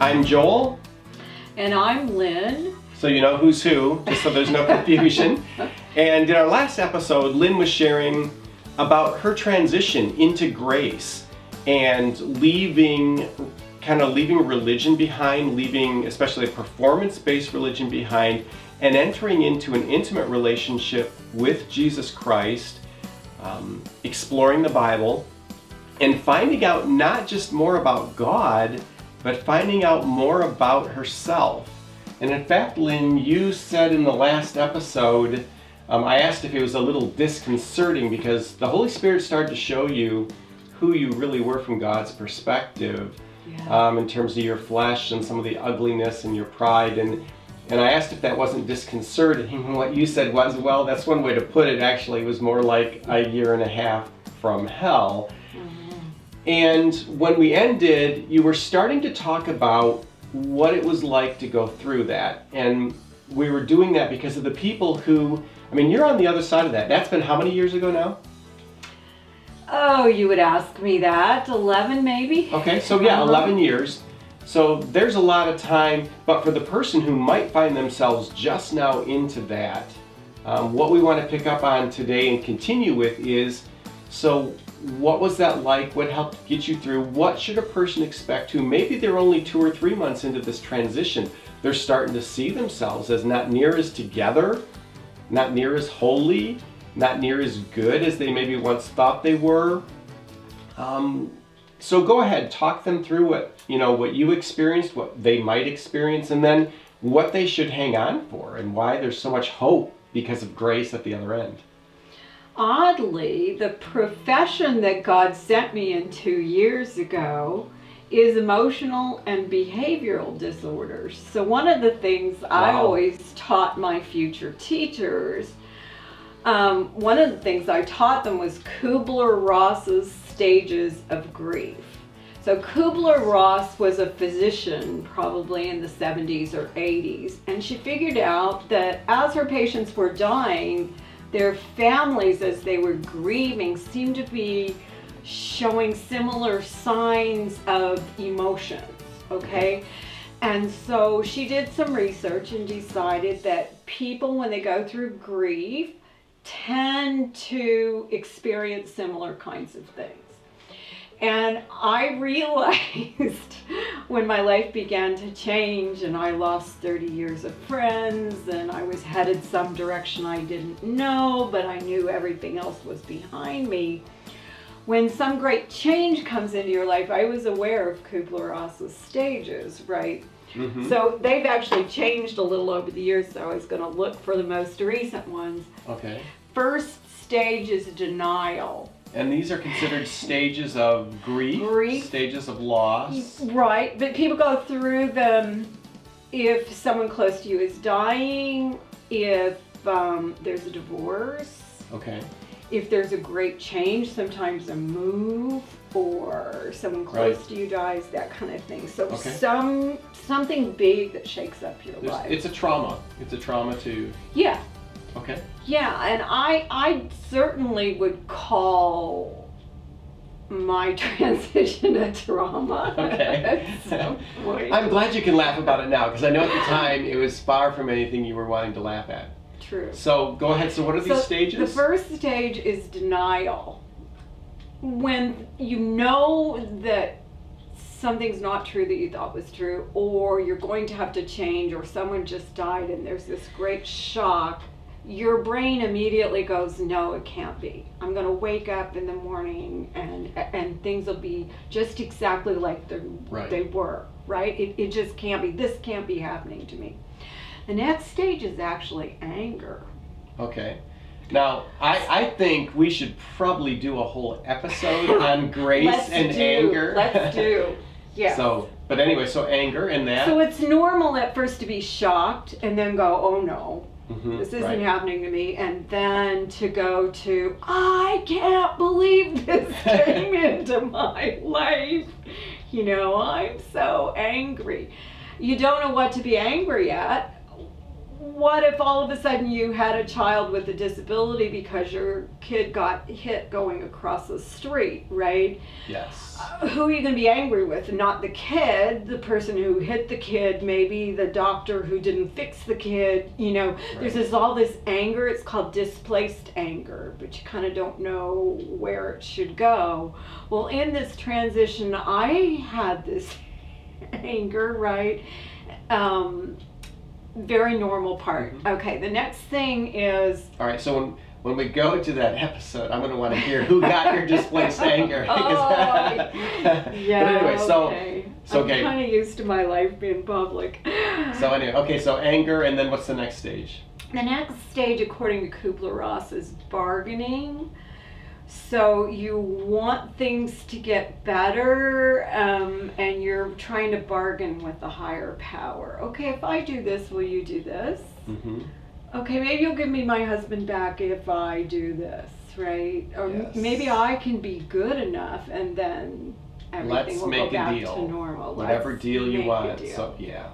I'm Joel, And I'm Lynn. so you know who's who, just so there's no confusion. And in our last episode, Lynn was sharing about her transition into grace and leaving, kind of leaving religion behind, leaving especially a performance based religion behind, and entering into an intimate relationship with Jesus Christ, um, exploring the Bible, and finding out not just more about God, but finding out more about herself. And in fact, Lynn, you said in the last episode, um, I asked if it was a little disconcerting because the Holy Spirit started to show you who you really were from God's perspective Yeah. um, in terms of your flesh and some of the ugliness and your pride. And, and I asked if that wasn't disconcerting. And what you said was, well, that's one way to put it. Actually, it was more like a year and a half from hell. And when we ended, you were starting to talk about what it was like to go through that. And we were doing that because of the people who, I mean, you're on the other side of that. That's been how many years ago now? Oh, you would ask me that. 11 maybe? Okay, so yeah, Uh-huh. 11 years. So there's a lot of time, but for the person who might find themselves just now into that, um, what we want to pick up on today and continue with is so what was that like? What helped get you through? What should a person expect who maybe they're only two or three months into this transition? They're starting to see themselves as not near as together, not near as holy, not near as good as they maybe once thought they were. Um, so go ahead, talk them through what you know what you experienced, what they might experience, and then what they should hang on for, and why there's so much hope because of grace at the other end. Oddly, the profession that God sent me into years ago is emotional and behavioral disorders. So, one of the things I always taught my future teachers, um, one of the things I taught them was Kubler Ross's stages of grief. So Kubler Ross was a physician probably in the 70s or 80s, and she figured out that as her patients were dying, their families, as they were grieving, seemed to be showing similar signs of emotions. Okay. And so she did some research and decided that people, when they go through grief, tend to experience similar kinds of things. And I realized when my life began to change and I lost 30 years of friends and I was headed some direction I didn't know, but I knew everything else was behind me. When some great change comes into your life, I was aware of Kubler Ross's stages, right? Mhm. So they've actually changed a little over the years, so I was going to look for the most recent ones. Okay. First stage is denial. And these are considered stages of grief, Grief. stages of loss. Right, but people go through them if someone close to you is dying, if um, there's a divorce, Okay. if there's a great change, sometimes a move, or someone close Right. to you dies, that kind of thing. So Okay. some something big that shakes up your There's, life. it's a trauma. It's a trauma to. yeah, Okay. yeah, and I I certainly would call my transition a trauma. Okay. Point. I'm glad you can laugh about it now because I know at the time it was far from anything you were wanting to laugh at. True. So go ahead. So what are these stages? The first stage is denial. When you know that something's not true that you thought was true, or you're going to have to change, or someone just died and there's this great shock, your brain immediately goes, No, it can't be. I'm going to wake up in the morning and and things will be just exactly like the, Right. they were, right? It, it just can't be. This can't be happening to me. The next stage is actually anger. Okay. Now, I, I think we should probably do a whole episode on grace Let's and do, anger. Let's do. Yeah. So But anyway, so anger and that. So it's normal at first to be shocked and then go, oh no, Mhm, this isn't right. happening to me. And then to go to, I can't believe this came into my life. You know, I'm so angry. You don't know what to be angry at. What if all of a sudden you had a child with a disability because your kid got hit going across the street, right? Yes. who are you going to be angry with? Not the kid, the person who hit the kid, maybe the doctor who didn't fix the kid. You know, there's this all this anger. It's called displaced anger, but you kind of don't know where it should go. Well, in this transition, I had this anger, right? Um, very normal part. Mhm. Okay, the next thing is All right. So when when we go to that episode, I'm going to want to hear who got your displaced anger. Oh, but anyway, so okay. so I'm okay. kind of used to my life being public. so anyway, okay. So anger, and then what's the next stage? the next stage, according to Kubler Ross, is bargaining. So you want things to get better, um, and you're trying to bargain with the higher power. Okay, if I do this, will you do this? Mm-hmm. Okay, maybe you'll give me my husband back if I do this, right? Or m- Yes. maybe I can be good enough, and then everything Let's will go a back to normal. Whatever Let's deal you want. deal. So yeah.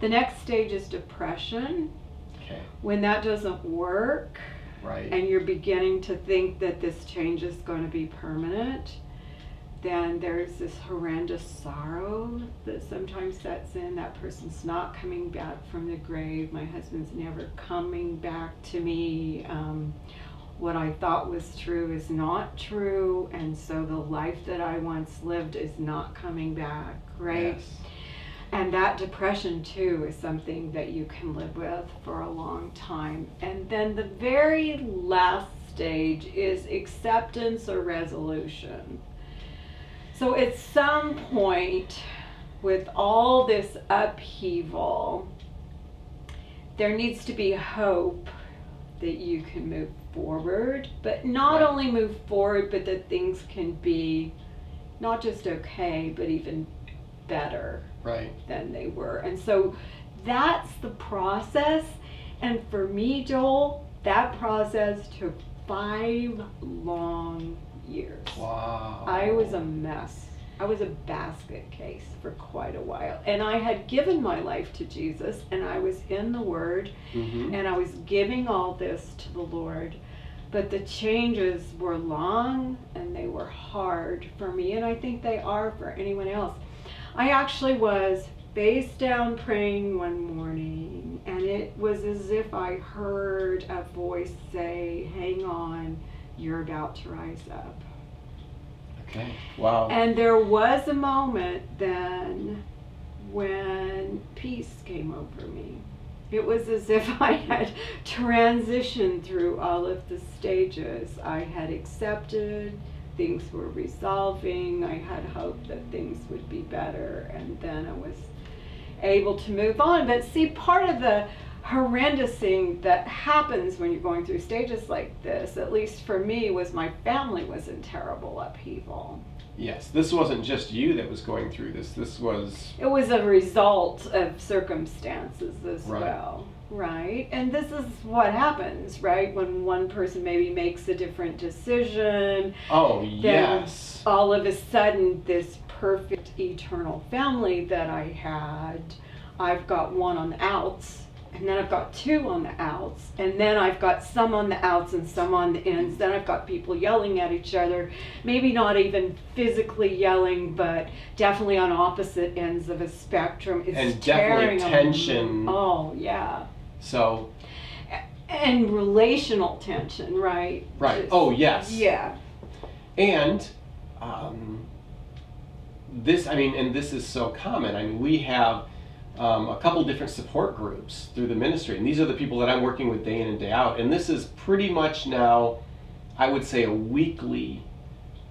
The next stage is depression. Okay. When that doesn't work, Right. and you're beginning to think that this change is going to be permanent, then there's this horrendous sorrow that sometimes sets in. That person's not coming back from the grave. My husband's never coming back to me. Um, what I thought was true is not true, and so the life that I once lived is not coming back, right? Yes. And that depression, too, is something that you can live with for a long time. And then the very last stage is acceptance or resolution. So at some point, with all this upheaval, there needs to be hope that you can move forward, but not only move forward, but that things can be not just okay, but even better Right. than they were. And so that's the process. And for me, Joel, that process took five long years. Wow. I was a mess. I was a basket case for quite a while. And I had given my life to Jesus, and I was in the Word, Mm-hmm. and I was giving all this to the Lord. But the changes were long and they were hard for me, and I think they are for anyone else. I actually was face down praying one morning, and it was as if I heard a voice say, Hang on, you're about to rise up. Okay. Wow. And there was a moment then when peace came over me. It was as if I had transitioned through all of the stages. I had accepted, things were resolving, I had hope that things would be better, and then I was able to move on. But see, part of the horrendous thing that happens when you're going through stages like this, at least for me, was my family was in terrible upheaval. yes. This wasn't just you that was going through this. This was. It was a result of circumstances as Right. well, right? And this is what happens, right? When one person maybe makes a different decision, Oh yes. all of a sudden this perfect eternal family that I had, I've got one on the outs, and then I've got two on the outs, and then I've got some on the outs and some on the ends. Then I've got people yelling at each other, maybe not even physically yelling, but definitely on opposite ends of a spectrum. It's And definitely tension. Oh yeah, So and relational tension, right? right. Just- Oh yes. Yeah. And um, this, I mean, and this is so common. I mean, we have um, a couple different support groups through the ministry, and these are the people that I'm working with day in and day out. And this is pretty much now, I would say, a weekly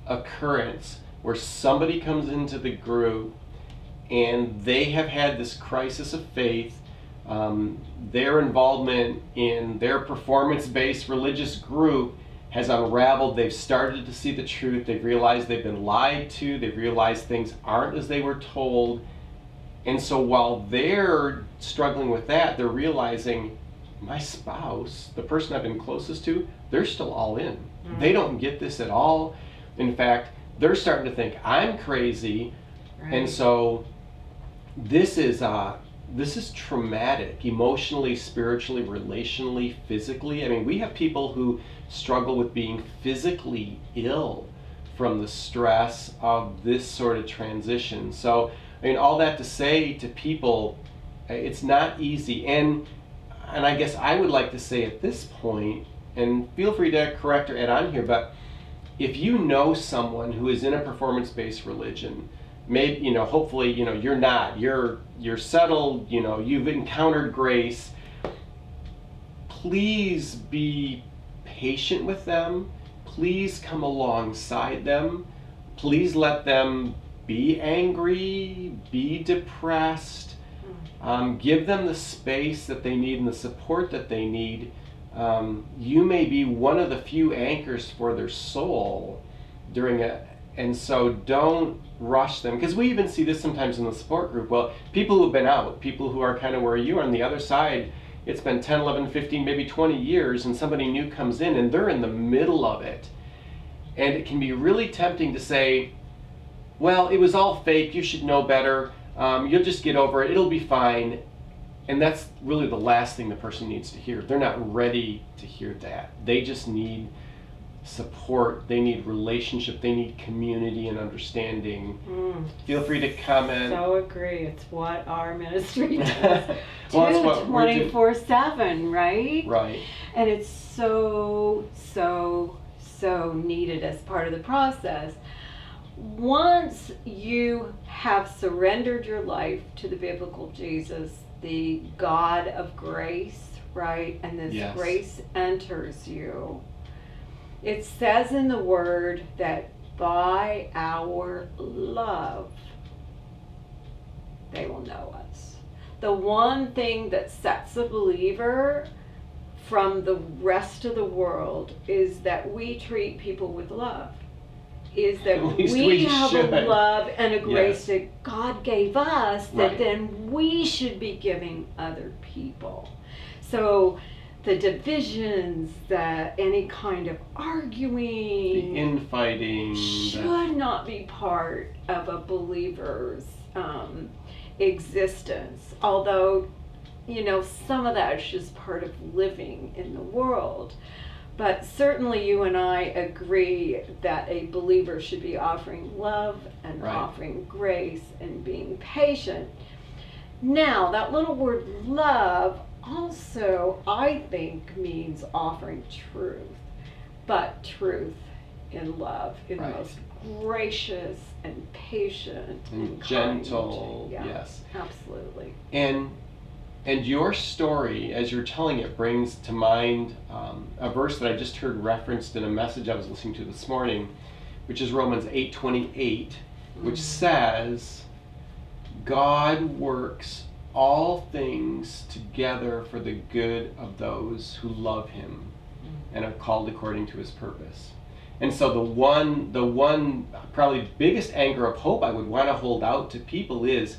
occurrence where somebody comes into the group and they have had this crisis of faith. Um, their involvement in their performance based religious group has unraveled. They've started to see the truth. They've realized they've been lied to. They've realized things aren't as they were told. And so while they're struggling with that, they're realizing my spouse, the person I've been closest to, they're still all in. Mm-hmm. They don't get this at all. In fact, they're starting to think I'm crazy. Right. And so this is uh, this is traumatic emotionally, spiritually, relationally, physically. I mean, we have people who struggle with being physically ill from the stress of this sort of transition. So, I mean, all that to say to people, eh, it's not easy. And and I guess I would like to say at this point, and feel free to correct or add on here, but if you know someone who is in a performance-based religion, maybe you know, hopefully, you know, you're not. You're you're settled. You know, you've encountered grace. Please be patient with them. Please come alongside them. Please let them be angry, be depressed. Um, give them the space that they need and the support that they need. Um, you may be one of the few anchors for their soul during a, and so don't rush them because we even see this sometimes in the support group. Well, people who've been out, people who are kind of where you are on the other side, it's been 10, 11, 15, maybe 20 years, and somebody new comes in and they're in the middle of it. And it can be really tempting to say, well, it was all fake, you should know better, um, you'll just get over it, it'll be fine. And that's really the last thing the person needs to hear. They're not ready to hear that. They just need support, they need relationship, they need community and understanding. Mm. Feel free to comment. So agree. It's what our ministry does. well, 24 7, right? Right. And it's so, so, so needed as part of the process. Once you have surrendered your life to the biblical Jesus, the God of grace, right? And this yes. grace enters you it says in the word that by our love, they will know us. The one thing that sets a believer from the rest of the world is that we treat people with love. Is that we, we, have should. a love and a grace yes. that God gave us that right. then we should be giving other people. So the divisions, the any kind of arguing, the infighting should not be part of a believer's um, existence. Although, you know, some of that is just part of living in the world. But certainly, you and I agree that a believer should be offering love and right. offering grace and being patient. Now, that little word love also, I think, means offering truth, but truth in love, in right. the most gracious and patient and, and gentle. Yeah, yes, absolutely. And and your story, as you're telling it, brings to mind um, a verse that I just heard referenced in a message I was listening to this morning, which is Romans eight twenty eight, which mm-hmm. says, "God works all things together for the good of those who love him and are called according to his purpose. And so the one the one probably biggest anchor of hope I would want to hold out to people is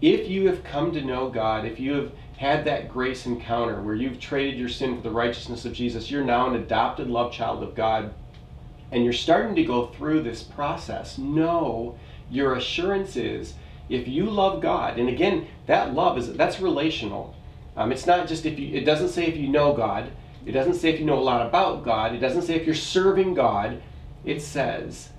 if you have come to know God, if you have had that grace encounter where you've traded your sin for the righteousness of Jesus, you're now an adopted love child of God and you're starting to go through this process. Know your assurance is if you love God, and again, that love is that's relational. Um, it's not just if you. It doesn't say if you know God. It doesn't say if you know a lot about God. It doesn't say if you're serving God. It says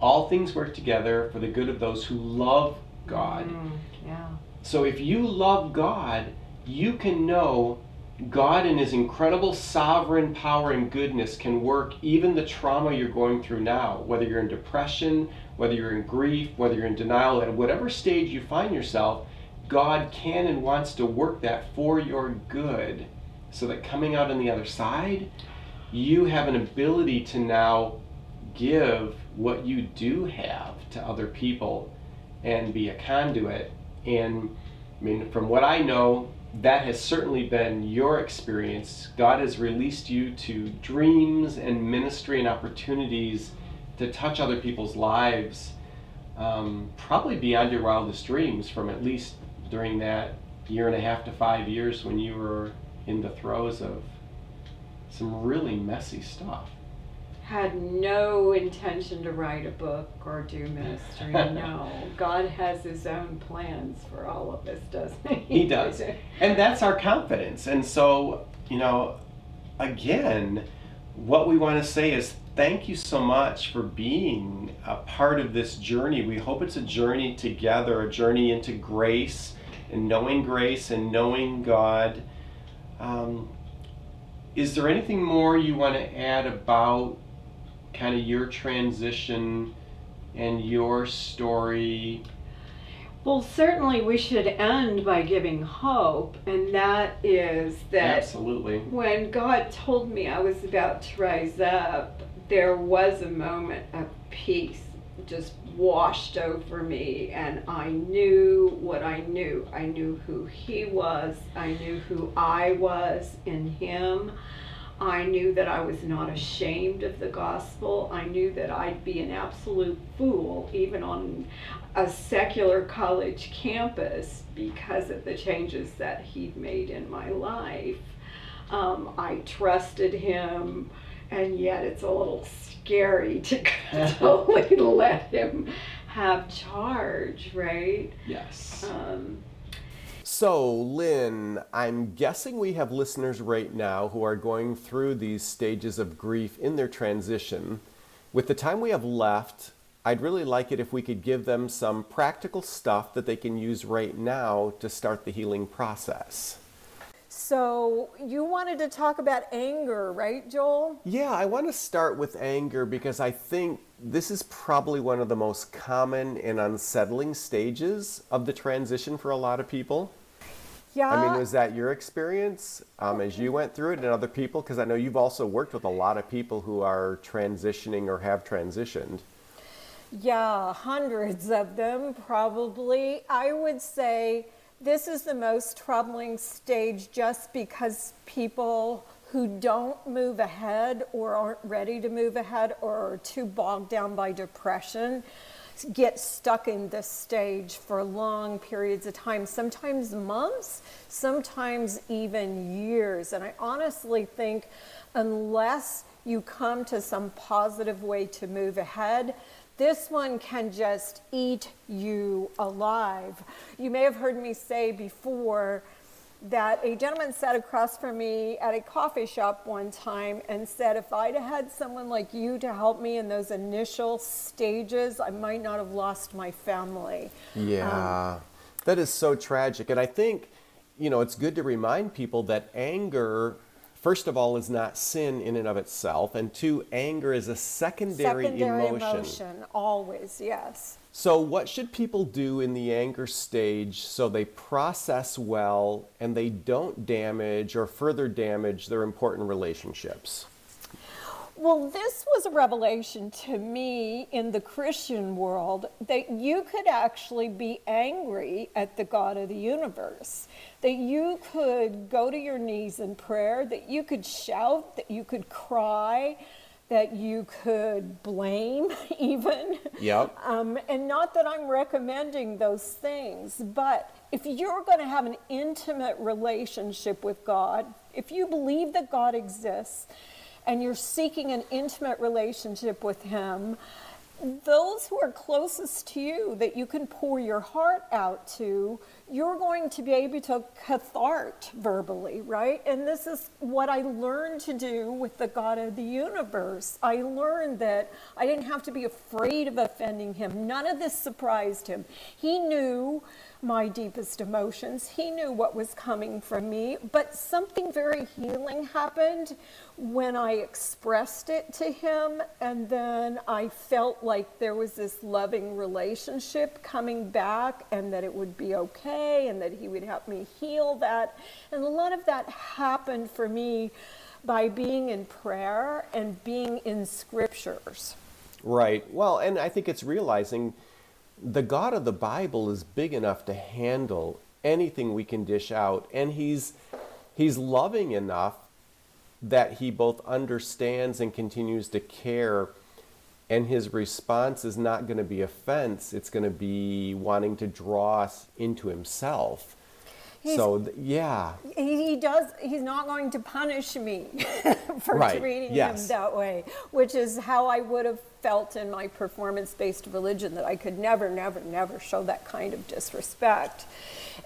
all things work together for the good of those who love God. Mm, yeah. So if you love God, you can know God in His incredible sovereign power and goodness can work even the trauma you're going through now, whether you're in depression, whether you're in grief, whether you're in denial, at whatever stage you find yourself, God can and wants to work that for your good so that coming out on the other side, you have an ability to now give what you do have to other people and be a conduit. And I mean, from what I know, that has certainly been your experience. God has released you to dreams and ministry and opportunities to touch other people's lives, um, probably beyond your wildest dreams, from at least during that year and a half to five years when you were in the throes of some really messy stuff. Had no intention to write a book or do ministry. no. God has his own plans for all of us, doesn't he? He does. And that's our confidence. And so, you know, again, what we want to say is thank you so much for being a part of this journey. We hope it's a journey together, a journey into grace and knowing grace and knowing God. Um, is there anything more you want to add about kind of your transition and your story? Well, certainly we should end by giving hope, and that is that Absolutely. when God told me I was about to rise up, there was a moment of peace just washed over me, and I knew what I knew. I knew who He was, I knew who I was in Him. I knew that I was not ashamed of the gospel. I knew that I'd be an absolute fool, even on a secular college campus, because of the changes that he'd made in my life. Um, I trusted him, and yet it's a little scary to totally let him have charge, right? Yes. Um, So, Lynn, I'm guessing we have listeners right now who are going through these stages of grief in their transition. With the time we have left, I'd really like it if we could give them some practical stuff that they can use right now to start the healing process. So you wanted to talk about anger, right, Joel? Yeah, I want to start with anger because I think this is probably one of the most common and unsettling stages of the transition for a lot of people. Yeah. I mean, was that your experience um, as you went through it and other people? Because I know you've also worked with a lot of people who are transitioning or have transitioned. Yeah, hundreds of them probably. I would say this is the most troubling stage just because people who don't move ahead or aren't ready to move ahead or are too bogged down by depression get stuck in this stage for long periods of time, sometimes months, sometimes even years. And I honestly think unless you come to some positive way to move ahead, this one can just eat you alive. You may have heard me say before that a gentleman sat across from me at a coffee shop one time and said, If I'd had someone like you to help me in those initial stages, I might not have lost my family. Yeah, um, that is so tragic. And I think, you know, it's good to remind people that anger, first of all, is not sin in and of itself. And two, anger is a secondary, Secondary emotion. emotion, always, yes. So, what should people do in the anger stage so they process well and they don't damage or further damage their important relationships? Well, this was a revelation to me in the Christian world that you could actually be angry at the God of the universe, that you could go to your knees in prayer, that you could shout, that you could cry, that you could blame, even. Yep. Um, and not that I'm recommending those things, but if you're going to have an intimate relationship with God, if you believe that God exists, and you're seeking an intimate relationship with Him, those who are closest to you that you can pour your heart out to, you're going to be able to cathart verbally, right? And this is what I learned to do with the God of the universe. I learned that I didn't have to be afraid of offending Him. None of this surprised Him. He knew my deepest emotions. He knew what was coming from me, but something very healing happened when I expressed it to him, and then I felt like there was this loving relationship coming back, and that it would be okay, and that he would help me heal that. And a lot of that happened for me by being in prayer and being in scriptures. Right. Well, and I think it's realizing the God of the Bible is big enough to handle anything we can dish out, and he's he's loving enough that he both understands and continues to care and his response is not going to be offense, it's going to be wanting to draw us into himself. He's- so, th- yeah. he, he does he's not going to punish me for Right, treating yes. him that way which is how i would have felt in my performance-based religion that i could never never never show that kind of disrespect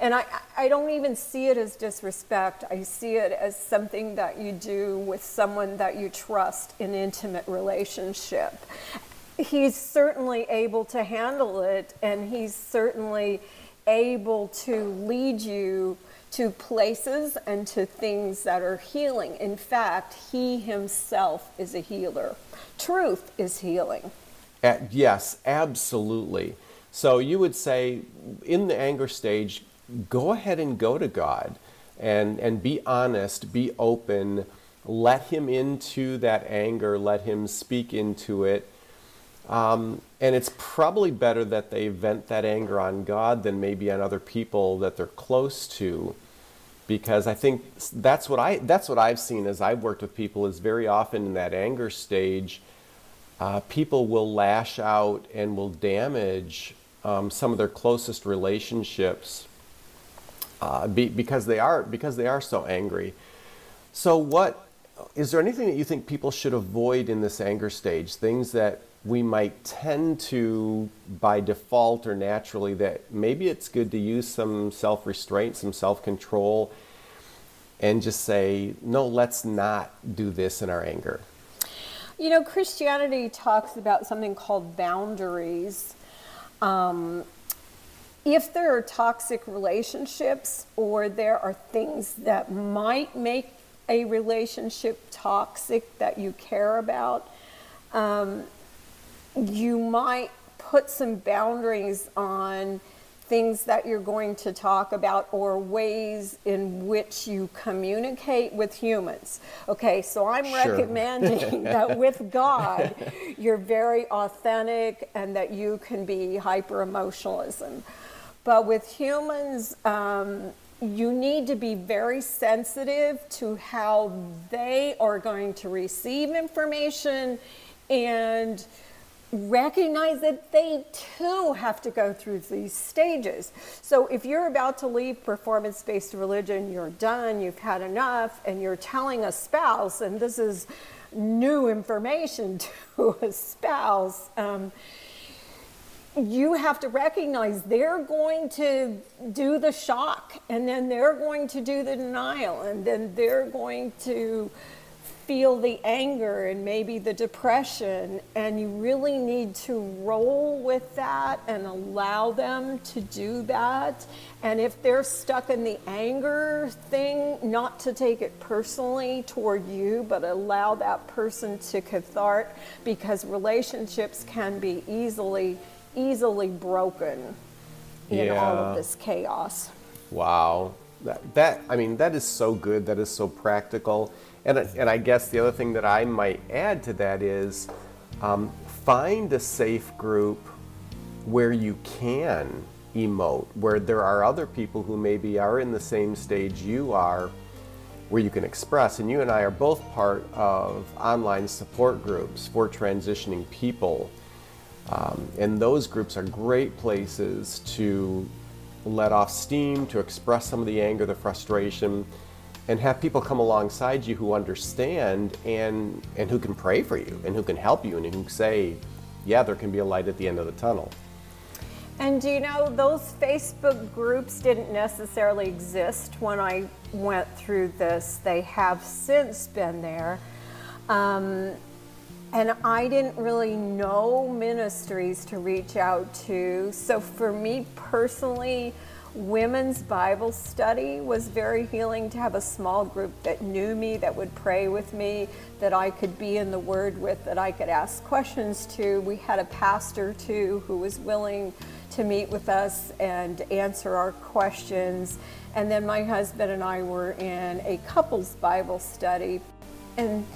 and i i don't even see it as disrespect i see it as something that you do with someone that you trust in intimate relationship he's certainly able to handle it and he's certainly able to lead you to places and to things that are healing. In fact, he himself is a healer. Truth is healing. Uh, yes, absolutely. So you would say in the anger stage, go ahead and go to God and, and be honest, be open, let Him into that anger, let Him speak into it. Um, and it's probably better that they vent that anger on God than maybe on other people that they're close to because I think that's what I that's what I've seen as I've worked with people is very often in that anger stage, uh, people will lash out and will damage um, some of their closest relationships uh, be, because they are because they are so angry. So what is there anything that you think people should avoid in this anger stage? Things that we might tend to by default or naturally that maybe it's good to use some self-restraint, some self-control and just say, no, let's not do this in our anger. You know, Christianity talks about something called boundaries. Um, if there are toxic relationships or there are things that might make a relationship toxic that you care about, um, you might put some boundaries on things that you're going to talk about or ways in which you communicate with humans. Okay, so I'm Sure. recommending that with God, you're very authentic and that you can be hyper emotionalism. But with humans, um, you need to be very sensitive to how they are going to receive information and recognize that they too have to go through these stages. So if you're about to leave performance based religion, you're done, you've had enough, and you're telling a spouse, and this is new information to a spouse. Um, you have to recognize they're going to do the shock and then they're going to do the denial and then they're going to feel the anger and maybe the depression and you really need to roll with that and allow them to do that and if they're stuck in the anger thing not to take it personally toward you but allow that person to cathart because relationships can be easily easily broken in all of this chaos Wow. That, that I mean that is so good. That is so practical. And and I guess the other thing that I might add to that is um, find a safe group where you can emote, where there are other people who maybe are in the same stage you are, where you can express. And you and I are both part of online support groups for transitioning people. Um, and those groups are great places to let off steam, to express some of the anger, the frustration, and have people come alongside you who understand and, and who can pray for you and who can help you and who can say, yeah, there can be a light at the end of the tunnel. And do you know, those Facebook groups didn't necessarily exist when I went through this. They have since been there. Um, and I didn't really know ministries to reach out to. So for me personally, women's Bible study was very healing to have a small group that knew me, that would pray with me, that I could be in the Word with, that I could ask questions to. We had a pastor too who was willing to meet with us and answer our questions. And then my husband and I were in a couples Bible study. And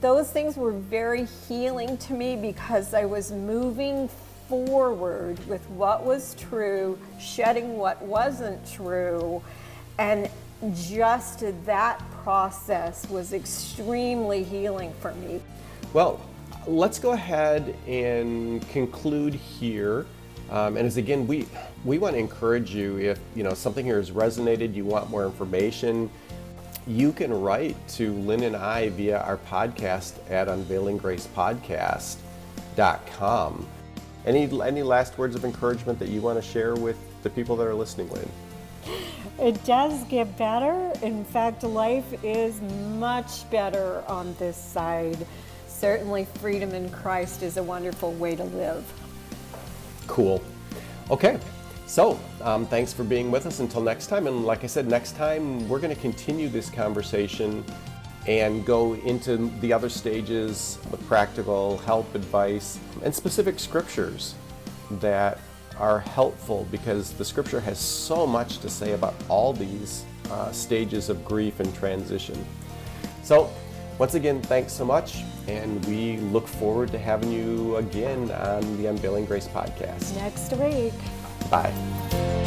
those things were very healing to me because I was moving forward with what was true, shedding what wasn't true, and just that process was extremely healing for me. Well, let's go ahead and conclude here. Um, and as again, we we want to encourage you if you know something here has resonated, you want more information, you can write to Lynn and I via our podcast at unveilinggracepodcast.com. Any any last words of encouragement that you want to share with the people that are listening, Lynn? It does get better. In fact, life is much better on this side. Certainly, freedom in Christ is a wonderful way to live. Cool. Okay. So, um, thanks for being with us until next time. And like I said, next time we're going to continue this conversation and go into the other stages with practical help, advice, and specific scriptures that are helpful because the scripture has so much to say about all these uh, stages of grief and transition. So, once again, thanks so much, and we look forward to having you again on the Unveiling Grace podcast. Next week. Bye.